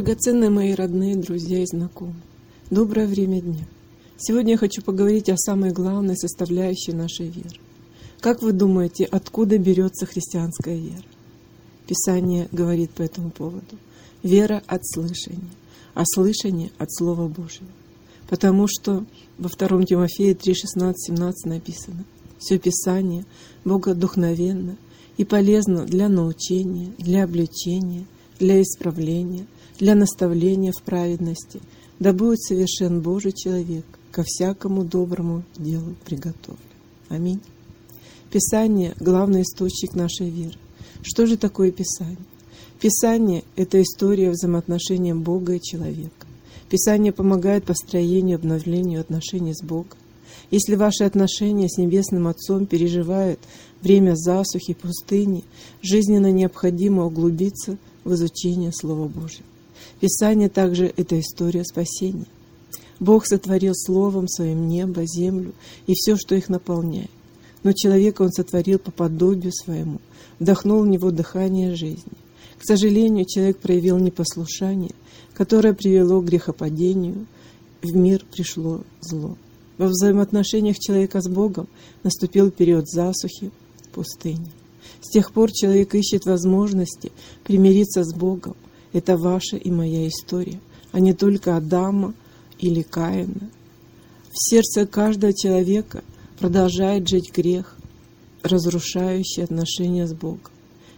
Драгоценные мои родные, друзья и знакомые, доброе время дня. Сегодня я хочу поговорить о самой главной составляющей нашей веры. Как вы думаете, откуда берется христианская вера? Писание говорит по этому поводу. Вера от слышания, а слышание от Слова Божьего. Потому что во 2 Тимофея 3, 16, 17 написано «Все Писание богодухновенно и полезно для научения, для обличения, для исправления, для наставления в праведности, да будет совершен Божий человек, ко всякому доброму делу приготовлен. Аминь. Писание – главный источник нашей веры. Что же такое Писание? Писание – это история взаимоотношения Бога и человека. Писание помогает построению и обновлению отношений с Богом. Если ваши отношения с Небесным Отцом переживают время засухи, пустыни, жизненно необходимо углубиться в изучение Слова Божьего. Писание также — это история спасения. Бог сотворил Словом Своим небо, землю и все, что их наполняет. Но человека Он сотворил по подобию Своему, вдохнул в него дыхание жизни. К сожалению, человек проявил непослушание, которое привело к грехопадению, в мир пришло зло. Во взаимоотношениях человека с Богом наступил период засухи, пустыни. С тех пор человек ищет возможности примириться с Богом. Это ваша и моя история, а не только Адама или Каина. В сердце каждого человека продолжает жить грех, разрушающий отношения с Богом.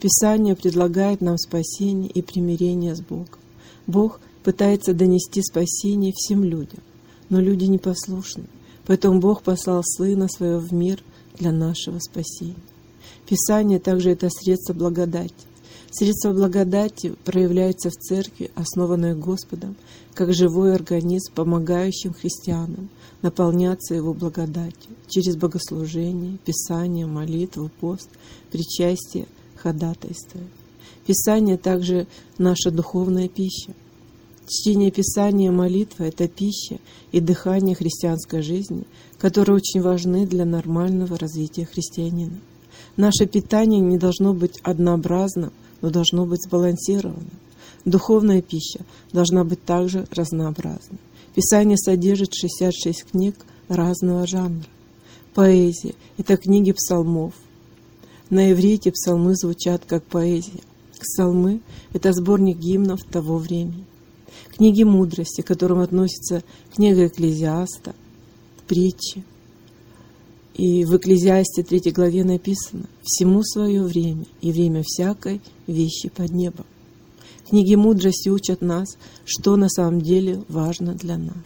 Писание предлагает нам спасение и примирение с Богом. Бог пытается донести спасение всем людям, но люди непослушны. Поэтому Бог послал Сына Своего в мир для нашего спасения. Писание также это средство благодати. Средство благодати проявляется в церкви, основанной Господом, как живой организм, помогающим христианам наполняться Его благодатью через богослужение, Писание, молитву, пост, причастие, ходатайство. Писание также наша духовная пища. Чтение Писания, молитва — это пища и дыхание христианской жизни, которые очень важны для нормального развития христианина. Наше питание не должно быть однообразным, но должно быть сбалансированным. Духовная пища должна быть также разнообразной. Писание содержит 66 книг разного жанра. Поэзия — это книги псалмов. На иврите псалмы звучат как поэзия. Псалмы — это сборник гимнов того времени. Книги мудрости, к которым относится книга Экклезиаста, притчи, и в Экклезиасте 3 главе написано «Всему свое время, и время всякой вещи под небом». Книги мудрости учат нас, что на самом деле важно для нас.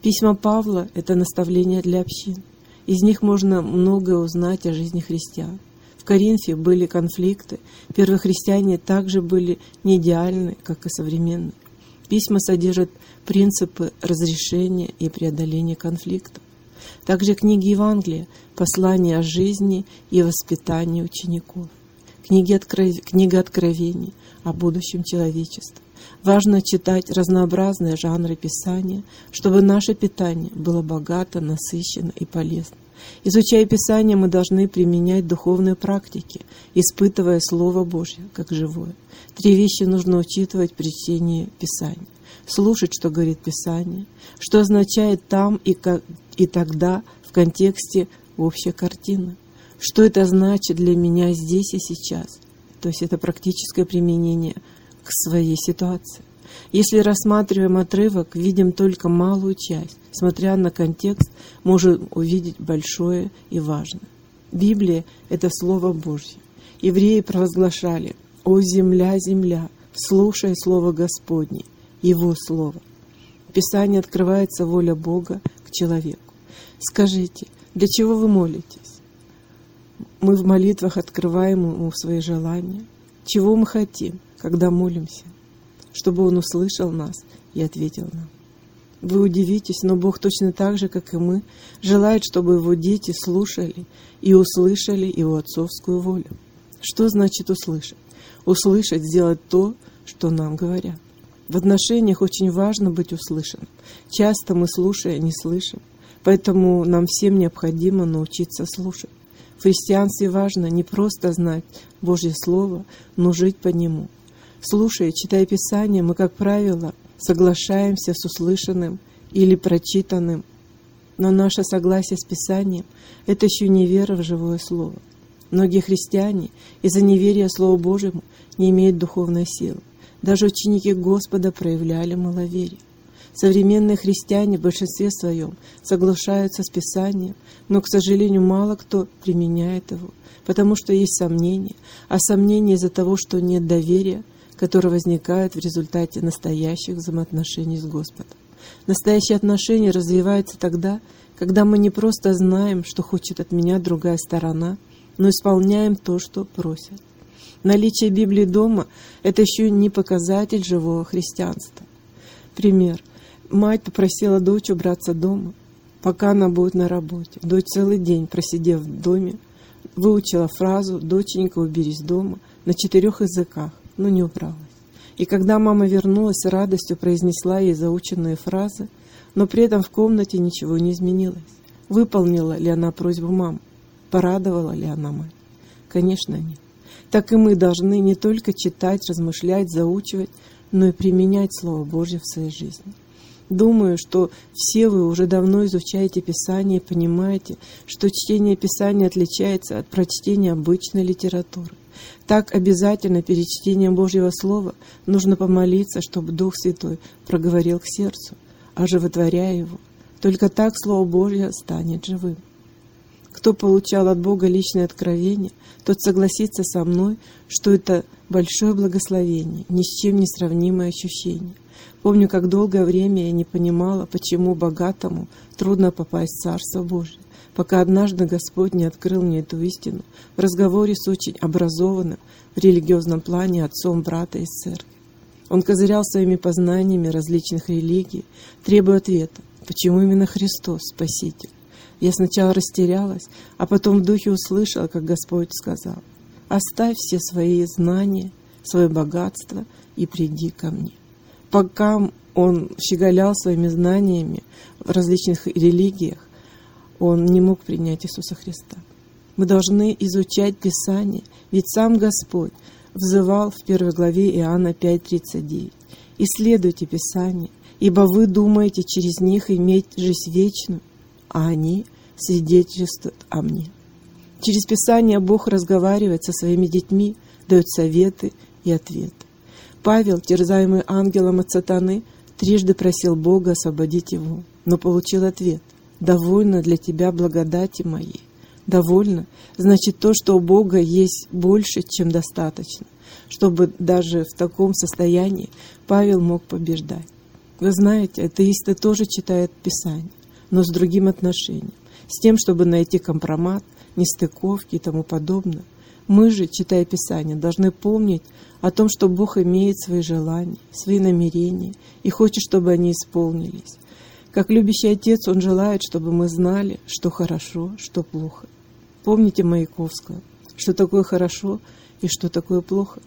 Письма Павла — это наставления для общин. Из них можно многое узнать о жизни христиан. В Коринфе были конфликты, первые христиане также были не идеальны, как и современные. Письма содержат принципы разрешения и преодоления конфликтов. Также книги Евангелия, послания о жизни и воспитании учеников. Книги откров... Книга Откровений о будущем человечества. Важно читать разнообразные жанры Писания, чтобы наше питание было богато, насыщенно и полезно. Изучая Писание, мы должны применять духовные практики, испытывая Слово Божье как живое. Три вещи нужно учитывать при чтении Писания. Слушать, что говорит Писание, что означает там и, как, и тогда в контексте общей картины. Что это значит для меня здесь и сейчас? То есть это практическое применение к своей ситуации. Если рассматриваем отрывок, видим только малую часть. Смотря на контекст, можем увидеть большое и важное. Библия — это Слово Божье. Евреи провозглашали «О земля, земля, слушай Слово Господне, Его Слово». В Писании открывается воля Бога к человеку. Скажите, для чего вы молитесь? Мы в молитвах открываем Ему свои желания. Чего мы хотим, когда молимся? Чтобы Он услышал нас и ответил нам. Вы удивитесь, но Бог точно так же, как и мы, желает, чтобы Его дети слушали и услышали Его отцовскую волю. Что значит услышать? Услышать, сделать то, что нам говорят. В отношениях очень важно быть услышанным. Часто мы, слушая, не слышим. Поэтому нам всем необходимо научиться слушать. В христианстве важно не просто знать Божье Слово, но жить по нему. Слушая, читая Писание, мы, как правило, соглашаемся с услышанным или прочитанным, но наше согласие с Писанием – это еще не вера в живое Слово. Многие христиане из-за неверия Слову Божьему не имеют духовной силы. Даже ученики Господа проявляли маловерие. Современные христиане в большинстве своем соглашаются с Писанием, но, к сожалению, мало кто применяет его, потому что есть сомнения, а сомнения из-за того, что нет доверия, которое возникает в результате настоящих взаимоотношений с Господом. Настоящие отношения развиваются тогда, когда мы не просто знаем, что хочет от меня другая сторона, но исполняем то, что просят. Наличие Библии дома – это еще не показатель живого христианства. Пример. Мать попросила дочь убраться дома, пока она будет на работе. Дочь целый день, просидев в доме, выучила фразу «Доченька, уберись дома» на четырех языках, но не убралась. И когда мама вернулась, радостью произнесла ей заученные фразы, но при этом в комнате ничего не изменилось. Выполнила ли она просьбу мамы? Порадовала ли она мать? Конечно, нет. Так и мы должны не только читать, размышлять, заучивать, но и применять Слово Божье в своей жизни. Думаю, что все вы уже давно изучаете Писание и понимаете, что чтение Писания отличается от прочтения обычной литературы. Так обязательно перед чтением Божьего Слова нужно помолиться, чтобы Дух Святой проговорил к сердцу, оживотворяя его. Только так Слово Божье станет живым. Кто получал от Бога личное откровение, тот согласится со мной, что это большое благословение, ни с чем не сравнимое ощущение. Помню, как долгое время я не понимала, почему богатому трудно попасть в Царство Божье, пока однажды Господь не открыл мне эту истину в разговоре с очень образованным в религиозном плане отцом брата из церкви. Он козырял своими познаниями различных религий, требуя ответа, почему именно Христос – Спаситель. Я сначала растерялась, а потом в духе услышала, как Господь сказал, «Оставь все свои знания, свое богатство и приди ко мне». Пока он щеголял своими знаниями в различных религиях, он не мог принять Иисуса Христа. Мы должны изучать Писание, ведь сам Господь взывал в первой главе Иоанна 5.39. «Исследуйте Писание, ибо вы думаете через них иметь жизнь вечную, а они свидетельствуют о мне. Через Писание Бог разговаривает со своими детьми, дает советы и ответы. Павел, терзаемый ангелом от сатаны, трижды просил Бога освободить его, но получил ответ «Довольно для тебя благодати моей». Довольно значит то, что у Бога есть больше, чем достаточно, чтобы даже в таком состоянии Павел мог побеждать. Вы знаете, атеисты тоже читают Писание но с другим отношением, с тем, чтобы найти компромат, нестыковки и тому подобное. Мы же, читая Писание, должны помнить о том, что Бог имеет свои желания, свои намерения и хочет, чтобы они исполнились. Как любящий Отец, Он желает, чтобы мы знали, что хорошо, что плохо. Помните Маяковского, что такое хорошо и что такое плохо.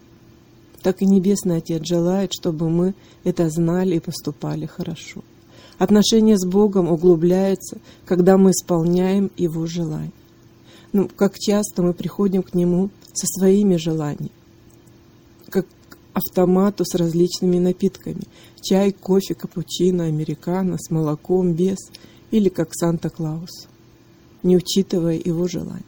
Так и Небесный Отец желает, чтобы мы это знали и поступали хорошо. Отношение с Богом углубляется, когда мы исполняем Его желания. Ну, как часто мы приходим к Нему со своими желаниями, автомату с различными напитками. Чай, кофе, капучино, американо, с молоком, без, или как Санта-Клаус, не учитывая Его желания.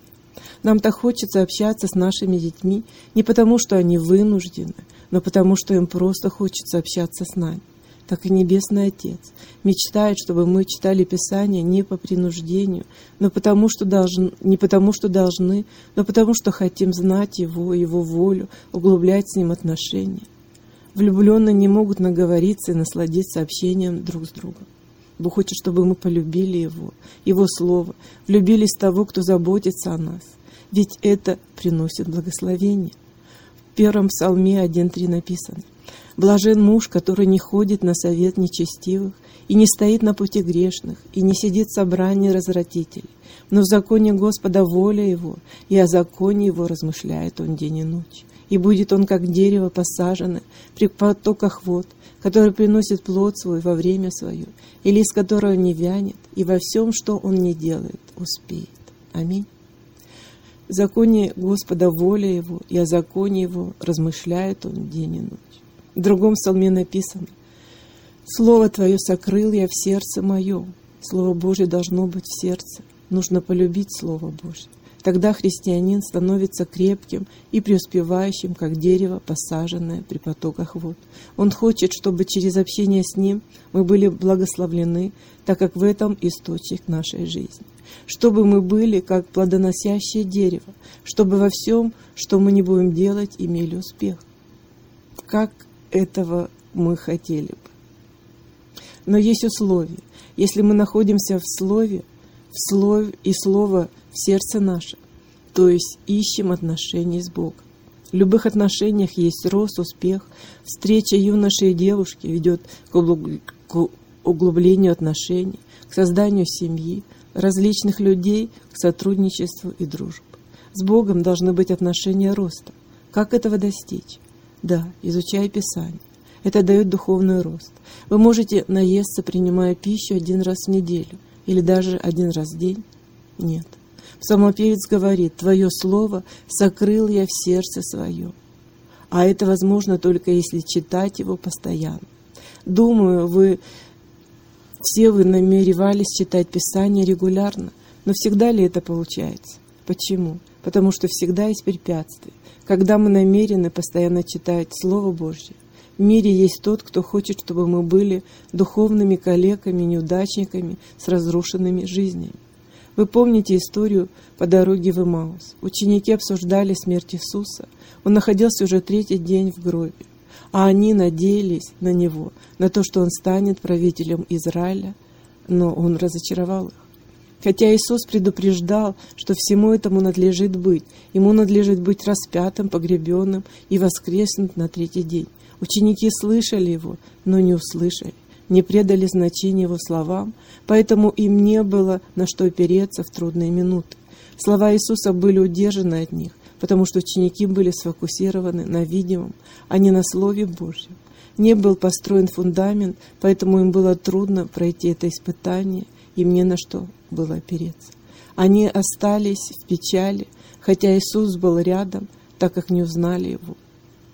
Нам так хочется общаться с нашими детьми не потому, что они вынуждены, но потому, что им просто хочется общаться с нами так и Небесный Отец мечтает, чтобы мы читали Писание не по принуждению, но потому что должны, не потому что должны, но потому что хотим знать Его, Его волю, углублять с Ним отношения. Влюбленные не могут наговориться и насладиться общением друг с другом. Бог хочет, чтобы мы полюбили Его, Его Слово, влюбились в того, кто заботится о нас. Ведь это приносит благословение. В первом псалме 1.3 написано Блажен муж, который не ходит на совет нечестивых, и не стоит на пути грешных, и не сидит в собрании развратителей, но в законе Господа воля его, и о законе его размышляет он день и ночь. И будет он, как дерево посаженное при потоках вод, который приносит плод свой во время свое, и лист которого не вянет, и во всем, что он не делает, успеет. Аминь. В законе Господа воля Его, и о законе Его размышляет Он день и ночь. В другом псалме написано «Слово Твое сокрыл я в сердце моем». Слово Божье должно быть в сердце. Нужно полюбить Слово Божье. Тогда христианин становится крепким и преуспевающим, как дерево, посаженное при потоках вод. Он хочет, чтобы через общение с ним мы были благословлены, так как в этом источник нашей жизни. Чтобы мы были как плодоносящее дерево, чтобы во всем, что мы не будем делать, имели успех. Как этого мы хотели бы. Но есть условия. Если мы находимся в Слове, в Слове и Слово в сердце наше, то есть ищем отношений с Богом. В любых отношениях есть рост, успех. Встреча юноши и девушки ведет к углублению отношений, к созданию семьи, различных людей, к сотрудничеству и дружбе. С Богом должны быть отношения роста. Как этого достичь? Да, изучая Писание. Это дает духовный рост. Вы можете наесться, принимая пищу один раз в неделю или даже один раз в день? Нет. Псалмопевец говорит, «Твое слово сокрыл я в сердце своем». А это возможно только если читать его постоянно. Думаю, вы все вы намеревались читать Писание регулярно, но всегда ли это получается? Почему? Потому что всегда есть препятствия. Когда мы намерены постоянно читать Слово Божье, в мире есть тот, кто хочет, чтобы мы были духовными коллегами, неудачниками с разрушенными жизнями. Вы помните историю по дороге в Имаус. Ученики обсуждали смерть Иисуса. Он находился уже третий день в гробе. А они надеялись на Него, на то, что Он станет правителем Израиля, но Он разочаровал их. Хотя Иисус предупреждал, что всему этому надлежит быть, Ему надлежит быть распятым, погребенным и воскреснуть на третий день. Ученики слышали его, но не услышали, не предали значения его словам, поэтому им не было на что опереться в трудные минуты. Слова Иисуса были удержаны от них, потому что ученики были сфокусированы на видимом, а не на Слове Божьем. Не был построен фундамент, поэтому им было трудно пройти это испытание, им не на что было опереться. Они остались в печали, хотя Иисус был рядом, так как не узнали Его.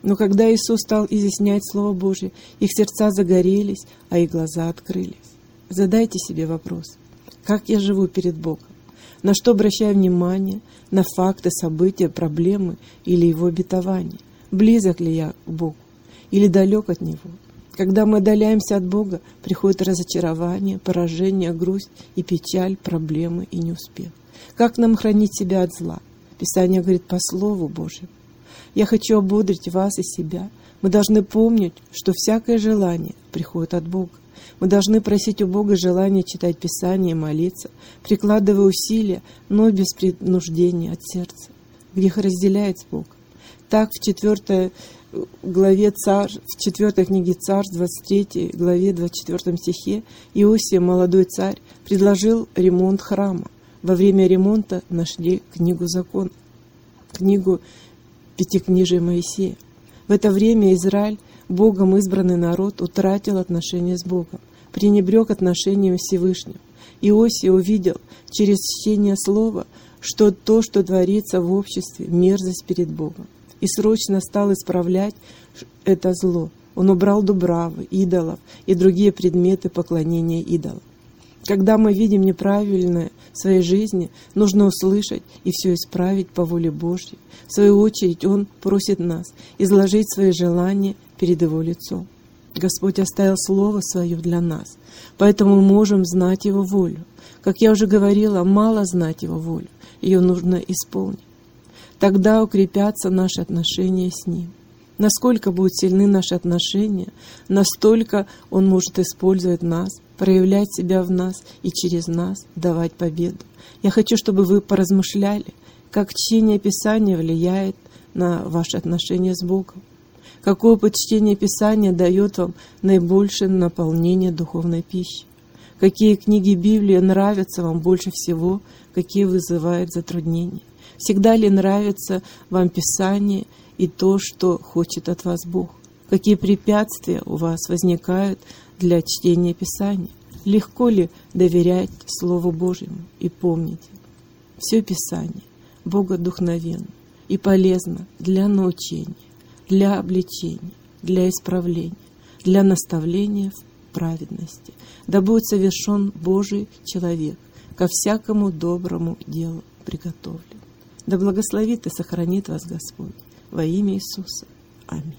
Но когда Иисус стал изъяснять Слово Божье, их сердца загорелись, а их глаза открылись. Задайте себе вопрос, как я живу перед Богом? На что обращаю внимание? На факты, события, проблемы или Его обетования? Близок ли я к Богу? Или далек от Него? Когда мы отдаляемся от Бога, приходит разочарование, поражение, грусть и печаль, проблемы и неуспех. Как нам хранить себя от зла? Писание говорит по Слову Божьему. Я хочу ободрить вас и себя. Мы должны помнить, что всякое желание приходит от Бога. Мы должны просить у Бога желание читать Писание и молиться, прикладывая усилия, но без принуждения от сердца. Грех разделяет с Богом. Так в четвертой главе царь, в четвертой книге Царств, 23 главе 24 стихе, Иосия, молодой царь, предложил ремонт храма. Во время ремонта нашли книгу закон, книгу Пятикнижие Моисея. В это время Израиль, Богом избранный народ, утратил отношения с Богом, пренебрег отношениями Всевышнего. Иосия увидел через чтение слова, что то, что творится в обществе, мерзость перед Богом, и срочно стал исправлять это зло. Он убрал дубравы, идолов и другие предметы поклонения идолам. Когда мы видим неправильное в своей жизни, нужно услышать и все исправить по воле Божьей. В свою очередь Он просит нас изложить свои желания перед Его лицом. Господь оставил Слово Свое для нас, поэтому мы можем знать Его волю. Как я уже говорила, мало знать Его волю, ее нужно исполнить. Тогда укрепятся наши отношения с Ним. Насколько будут сильны наши отношения, настолько Он может использовать нас, проявлять себя в нас и через нас давать победу. Я хочу, чтобы вы поразмышляли, как чтение Писания влияет на ваши отношения с Богом. Какое опыт чтения Писания дает вам наибольшее наполнение духовной пищи? Какие книги Библии нравятся вам больше всего, какие вызывают затруднения? Всегда ли нравится вам Писание и то, что хочет от вас Бог? Какие препятствия у вас возникают для чтения Писания? Легко ли доверять Слову Божьему? И помните, все Писание Богодухновенно и полезно для научения, для обличения, для исправления, для наставления в праведности. Да будет совершен Божий человек, ко всякому доброму делу приготовлен. Да благословит и сохранит вас Господь во имя Иисуса. Аминь.